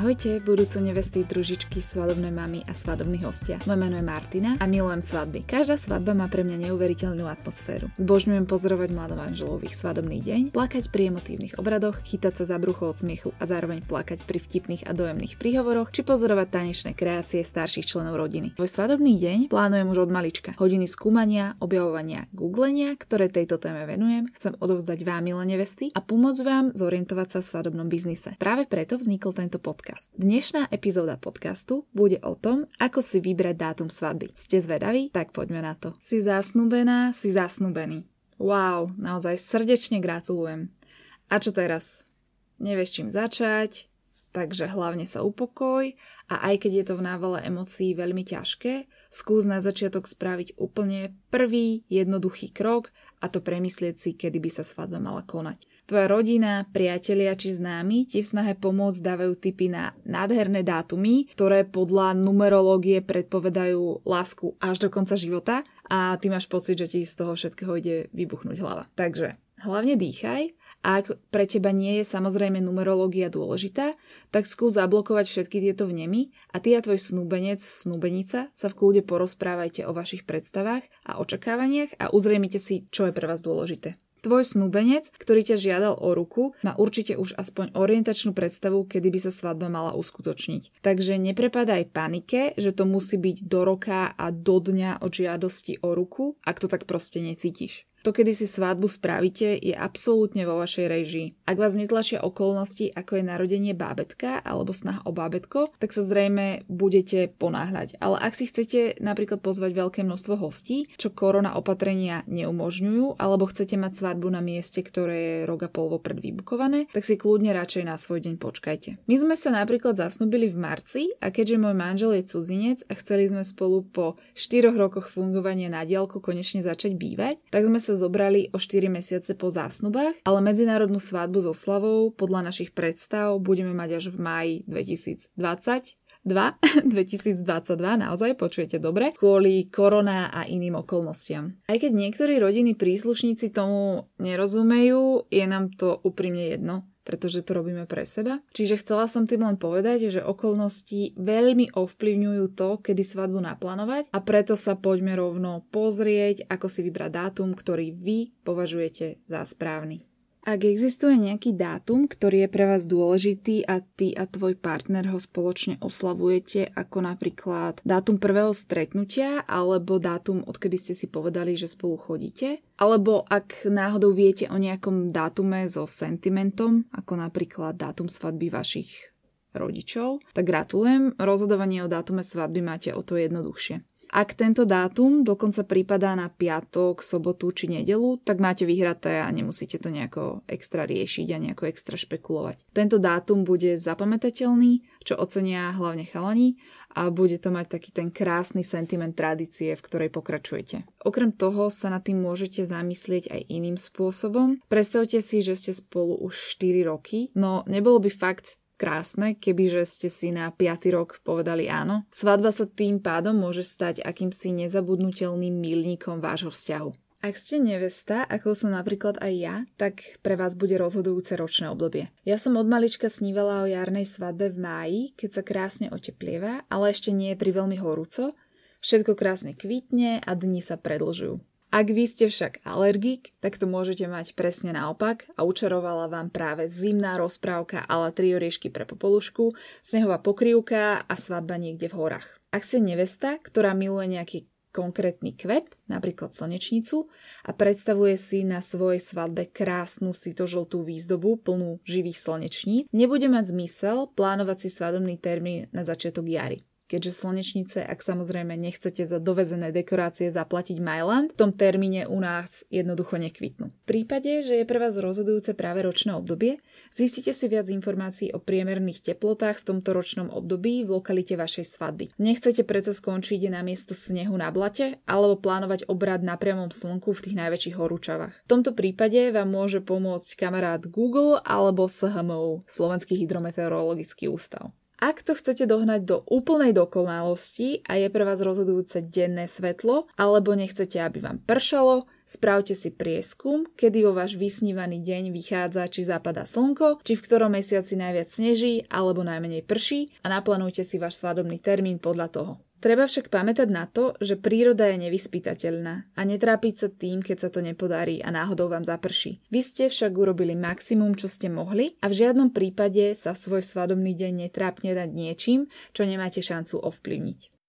Ahojte, budúce nevesty, družičky, svadobné mamy a svadobní hostia. Moje meno je Martina a milujem svadby. Každá svadba má pre mňa neuveriteľnú atmosféru. Zbožňujem pozorovať mladomanželov ich svadobný deň, plakať pri emotívnych obradoch, chytať sa za brucho od smiechu a zároveň plakať pri vtipných a dojemných príhovoroch, či pozorovať tanečné kreácie starších členov rodiny. Svoj svadobný deň plánujem už od malička. Hodiny skúmania, objavovania, googlenia, ktoré tejto téme venujem, chcem odovzdať vám milé nevesty a pomôcť vám zorientovať sa v svadobnom biznise. Práve preto vznikol tento podcast podcast. Dnešná epizóda podcastu bude o tom, ako si vybrať dátum svadby. Ste zvedaví? Tak poďme na to. Si zasnúbená, si zasnúbený. Wow, naozaj srdečne gratulujem. A čo teraz? Nevieš čím začať, takže hlavne sa upokoj a aj keď je to v návale emócií veľmi ťažké, skús na začiatok spraviť úplne prvý jednoduchý krok a to premyslieť si, kedy by sa svadba mala konať. Tvoja rodina, priatelia či známi ti v snahe pomôcť dávajú tipy na nádherné dátumy, ktoré podľa numerológie predpovedajú lásku až do konca života a ty máš pocit, že ti z toho všetkého ide vybuchnúť hlava. Takže hlavne dýchaj a ak pre teba nie je samozrejme numerológia dôležitá, tak skús zablokovať všetky tieto vnemy a ty a tvoj snúbenec, snúbenica sa v kľude porozprávajte o vašich predstavách a očakávaniach a uzriemite si, čo je pre vás dôležité. Tvoj snúbenec, ktorý ťa žiadal o ruku, má určite už aspoň orientačnú predstavu, kedy by sa svadba mala uskutočniť. Takže neprepadaj panike, že to musí byť do roka a do dňa od žiadosti o ruku, ak to tak proste necítiš. To, kedy si svadbu spravíte, je absolútne vo vašej režii. Ak vás netlačia okolnosti, ako je narodenie bábetka alebo snaha o bábetko, tak sa zrejme budete ponáhľať. Ale ak si chcete napríklad pozvať veľké množstvo hostí, čo korona opatrenia neumožňujú, alebo chcete mať svadbu na mieste, ktoré je rok a pol vopred vybukované, tak si kľudne radšej na svoj deň počkajte. My sme sa napríklad zasnubili v marci a keďže môj manžel je cudzinec a chceli sme spolu po 4 rokoch fungovania na diálku konečne začať bývať, tak sme sa sa zobrali o 4 mesiace po zásnubách, ale medzinárodnú svadbu so slavou podľa našich predstav budeme mať až v maji 2020 2, 2022, naozaj? Počujete dobre, kvôli korona a iným okolnostiam. Aj keď niektorí rodiny príslušníci tomu nerozumejú, je nám to úprimne jedno pretože to robíme pre seba. Čiže chcela som tým len povedať, že okolnosti veľmi ovplyvňujú to, kedy svadbu naplánovať a preto sa poďme rovno pozrieť, ako si vybrať dátum, ktorý vy považujete za správny. Ak existuje nejaký dátum, ktorý je pre vás dôležitý a ty a tvoj partner ho spoločne oslavujete, ako napríklad dátum prvého stretnutia alebo dátum, odkedy ste si povedali, že spolu chodíte, alebo ak náhodou viete o nejakom dátume so sentimentom, ako napríklad dátum svadby vašich rodičov, tak gratulujem, rozhodovanie o dátume svadby máte o to jednoduchšie. Ak tento dátum dokonca prípadá na piatok, sobotu či nedelu, tak máte vyhraté a nemusíte to nejako extra riešiť a nejako extra špekulovať. Tento dátum bude zapamätateľný, čo ocenia hlavne chalani a bude to mať taký ten krásny sentiment tradície, v ktorej pokračujete. Okrem toho sa nad tým môžete zamyslieť aj iným spôsobom. Predstavte si, že ste spolu už 4 roky, no nebolo by fakt krásne, kebyže ste si na 5. rok povedali áno. Svadba sa tým pádom môže stať akýmsi nezabudnutelným milníkom vášho vzťahu. Ak ste nevesta, ako som napríklad aj ja, tak pre vás bude rozhodujúce ročné obdobie. Ja som od malička snívala o jarnej svadbe v máji, keď sa krásne oteplieva, ale ešte nie je pri veľmi horúco. Všetko krásne kvitne a dni sa predlžujú. Ak vy ste však alergik, tak to môžete mať presne naopak a učarovala vám práve zimná rozprávka ale tri oriešky pre popolušku, snehová pokrývka a svadba niekde v horách. Ak ste nevesta, ktorá miluje nejaký konkrétny kvet, napríklad slnečnicu, a predstavuje si na svojej svadbe krásnu sitožltú výzdobu plnú živých slnečníc, nebude mať zmysel plánovať si svadobný termín na začiatok jary keďže slnečnice, ak samozrejme nechcete za dovezené dekorácie zaplatiť Myland, v tom termíne u nás jednoducho nekvitnú. V prípade, že je pre vás rozhodujúce práve ročné obdobie, zistite si viac informácií o priemerných teplotách v tomto ročnom období v lokalite vašej svadby. Nechcete predsa skončiť na miesto snehu na blate alebo plánovať obrad na priamom slnku v tých najväčších horúčavách. V tomto prípade vám môže pomôcť kamarát Google alebo SHMU, Slovenský hydrometeorologický ústav. Ak to chcete dohnať do úplnej dokonalosti a je pre vás rozhodujúce denné svetlo, alebo nechcete, aby vám pršalo, Spravte si prieskum, kedy vo váš vysnívaný deň vychádza, či zapadá slnko, či v ktorom mesiaci najviac sneží alebo najmenej prší a naplánujte si váš svadobný termín podľa toho. Treba však pamätať na to, že príroda je nevyspytateľná a netrápiť sa tým, keď sa to nepodarí a náhodou vám zaprší. Vy ste však urobili maximum, čo ste mohli a v žiadnom prípade sa svoj svadobný deň netrápne dať niečím, čo nemáte šancu ovplyvniť.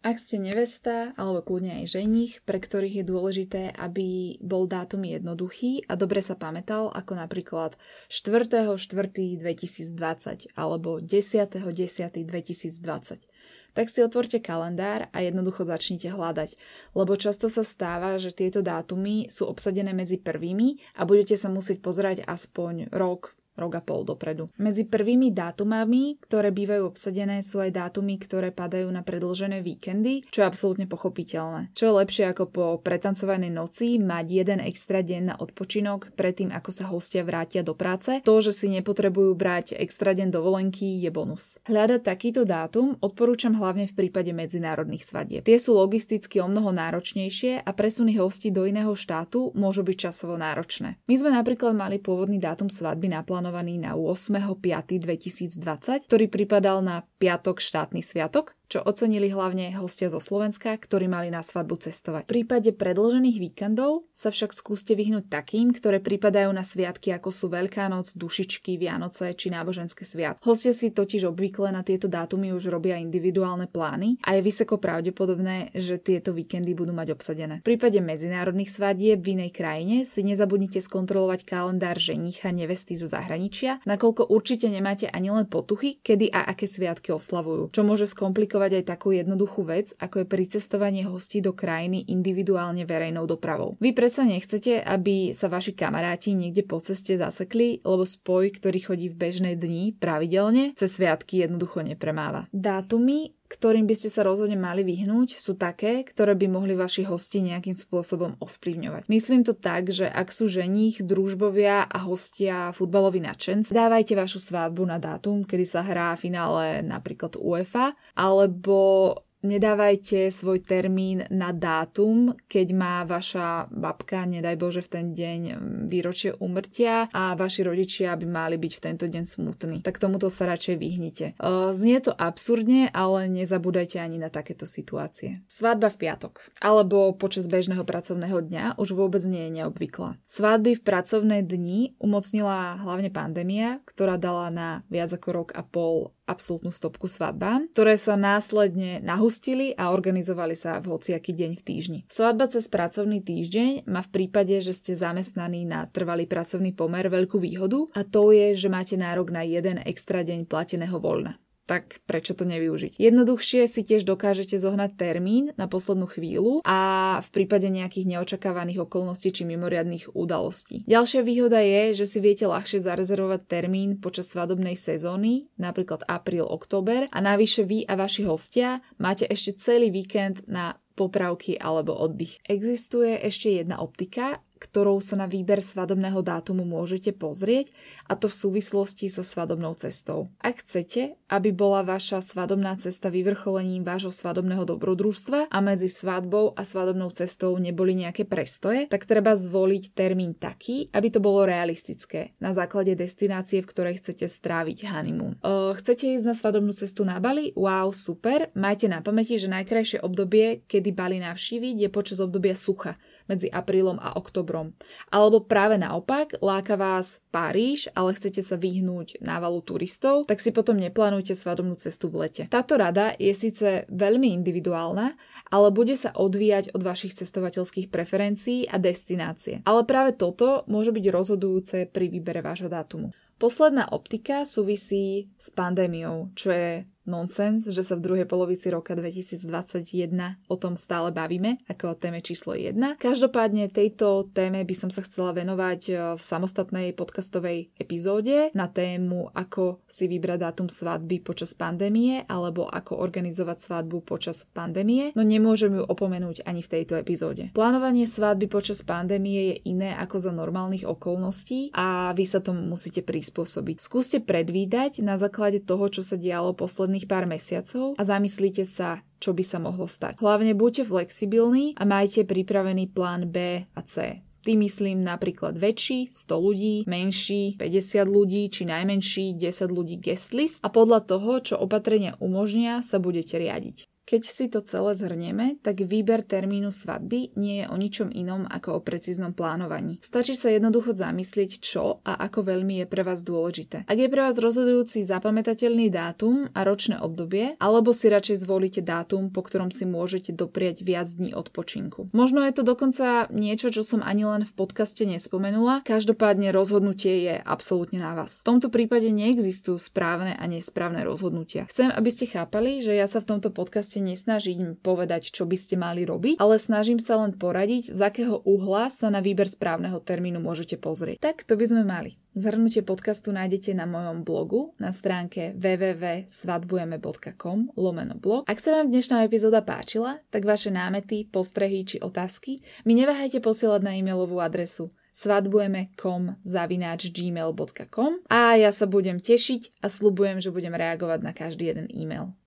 Ak ste nevesta alebo kľudne aj ženich, pre ktorých je dôležité, aby bol dátum jednoduchý a dobre sa pamätal, ako napríklad 4.4.2020 alebo 10.10.2020, tak si otvorte kalendár a jednoducho začnite hľadať, lebo často sa stáva, že tieto dátumy sú obsadené medzi prvými a budete sa musieť pozerať aspoň rok, rok a pol dopredu. Medzi prvými dátumami, ktoré bývajú obsadené, sú aj dátumy, ktoré padajú na predlžené víkendy, čo je absolútne pochopiteľné. Čo je lepšie ako po pretancovanej noci mať jeden extra deň na odpočinok predtým, ako sa hostia vrátia do práce. To, že si nepotrebujú brať extra deň dovolenky, je bonus. Hľadať takýto dátum odporúčam hlavne v prípade medzinárodných svadieb. Tie sú logisticky o mnoho náročnejšie a presuny hostí do iného štátu môžu byť časovo náročné. My sme napríklad mali pôvodný dátum svadby naplánovaný naplánovaný na 8.5.2020, ktorý pripadal na piatok štátny sviatok čo ocenili hlavne hostia zo Slovenska, ktorí mali na svadbu cestovať. V prípade predložených víkendov sa však skúste vyhnúť takým, ktoré pripadajú na sviatky ako sú Veľká noc, Dušičky, Vianoce či náboženské sviatky. Hostia si totiž obvykle na tieto dátumy už robia individuálne plány a je vysoko pravdepodobné, že tieto víkendy budú mať obsadené. V prípade medzinárodných svadieb v inej krajine si nezabudnite skontrolovať kalendár ženicha nevesty zo zahraničia, nakoľko určite nemáte ani len potuchy, kedy a aké sviatky oslavujú, čo môže skomplikovať aplikovať aj takú jednoduchú vec, ako je pricestovanie hostí do krajiny individuálne verejnou dopravou. Vy predsa nechcete, aby sa vaši kamaráti niekde po ceste zasekli, lebo spoj, ktorý chodí v bežné dni pravidelne, cez sviatky jednoducho nepremáva. Dátumy ktorým by ste sa rozhodne mali vyhnúť, sú také, ktoré by mohli vaši hosti nejakým spôsobom ovplyvňovať. Myslím to tak, že ak sú ženích, družbovia a hostia futbaloví nadšenci, dávajte vašu svadbu na dátum, kedy sa hrá finále napríklad UEFA, alebo Nedávajte svoj termín na dátum, keď má vaša babka, nedaj Bože, v ten deň výročie umrtia a vaši rodičia by mali byť v tento deň smutní. Tak tomuto sa radšej vyhnite. Znie to absurdne, ale nezabúdajte ani na takéto situácie. Svadba v piatok alebo počas bežného pracovného dňa už vôbec nie je neobvyklá. Svadby v pracovné dni umocnila hlavne pandémia, ktorá dala na viac ako rok a pol absolútnu stopku svadbám, ktoré sa následne nahustili a organizovali sa v hociaký deň v týždni. Svadba cez pracovný týždeň má v prípade, že ste zamestnaní na trvalý pracovný pomer veľkú výhodu a to je, že máte nárok na jeden extra deň plateného voľna tak prečo to nevyužiť? Jednoduchšie si tiež dokážete zohnať termín na poslednú chvíľu a v prípade nejakých neočakávaných okolností či mimoriadných udalostí. Ďalšia výhoda je, že si viete ľahšie zarezervovať termín počas svadobnej sezóny, napríklad apríl, október a navyše vy a vaši hostia máte ešte celý víkend na popravky alebo oddych. Existuje ešte jedna optika, ktorou sa na výber svadobného dátumu môžete pozrieť a to v súvislosti so svadobnou cestou. Ak chcete, aby bola vaša svadobná cesta vyvrcholením vášho svadobného dobrodružstva a medzi svadbou a svadobnou cestou neboli nejaké prestoje, tak treba zvoliť termín taký, aby to bolo realistické na základe destinácie, v ktorej chcete stráviť honeymoon. Uh, chcete ísť na svadobnú cestu na Bali? Wow, super. Majte na pamäti, že najkrajšie obdobie, kedy Bali navštíviť, je počas obdobia sucha medzi aprílom a oktobrom. Alebo práve naopak, láka vás Paríž, ale chcete sa vyhnúť návalu turistov, tak si potom neplánujte svadobnú cestu v lete. Táto rada je síce veľmi individuálna, ale bude sa odvíjať od vašich cestovateľských preferencií a destinácie. Ale práve toto môže byť rozhodujúce pri výbere vášho dátumu. Posledná optika súvisí s pandémiou, čo je nonsens, že sa v druhej polovici roka 2021 o tom stále bavíme, ako o téme číslo 1. Každopádne tejto téme by som sa chcela venovať e, v samostatnej podcastovej epizóde na tému, ako si vybrať dátum svadby počas pandémie alebo ako organizovať svadbu počas pandémie, no nemôžem ju opomenúť ani v tejto epizóde. Plánovanie svadby počas pandémie je iné ako za normálnych okolností a vy sa tomu musíte prispôsobiť. Skúste predvídať na základe toho, čo sa dialo posledných naredných pár mesiacov a zamyslíte sa, čo by sa mohlo stať. Hlavne buďte flexibilní a majte pripravený plán B a C. Tým myslím napríklad väčší, 100 ľudí, menší, 50 ľudí, či najmenší, 10 ľudí guest list a podľa toho, čo opatrenia umožnia, sa budete riadiť. Keď si to celé zhrnieme, tak výber termínu svadby nie je o ničom inom ako o precíznom plánovaní. Stačí sa jednoducho zamyslieť, čo a ako veľmi je pre vás dôležité. Ak je pre vás rozhodujúci zapamätateľný dátum a ročné obdobie, alebo si radšej zvolíte dátum, po ktorom si môžete dopriať viac dní odpočinku. Možno je to dokonca niečo, čo som ani len v podcaste nespomenula, každopádne rozhodnutie je absolútne na vás. V tomto prípade neexistujú správne a nesprávne rozhodnutia. Chcem, aby ste chápali, že ja sa v tomto podcaste nesnažím povedať, čo by ste mali robiť, ale snažím sa len poradiť, z akého uhla sa na výber správneho termínu môžete pozrieť. Tak to by sme mali. Zhrnutie podcastu nájdete na mojom blogu na stránke www.svadbujeme.com lomeno blog. Ak sa vám dnešná epizóda páčila, tak vaše námety, postrehy či otázky mi neváhajte posielať na e-mailovú adresu svadbujeme.com zavináč gmail.com a ja sa budem tešiť a slubujem, že budem reagovať na každý jeden e-mail.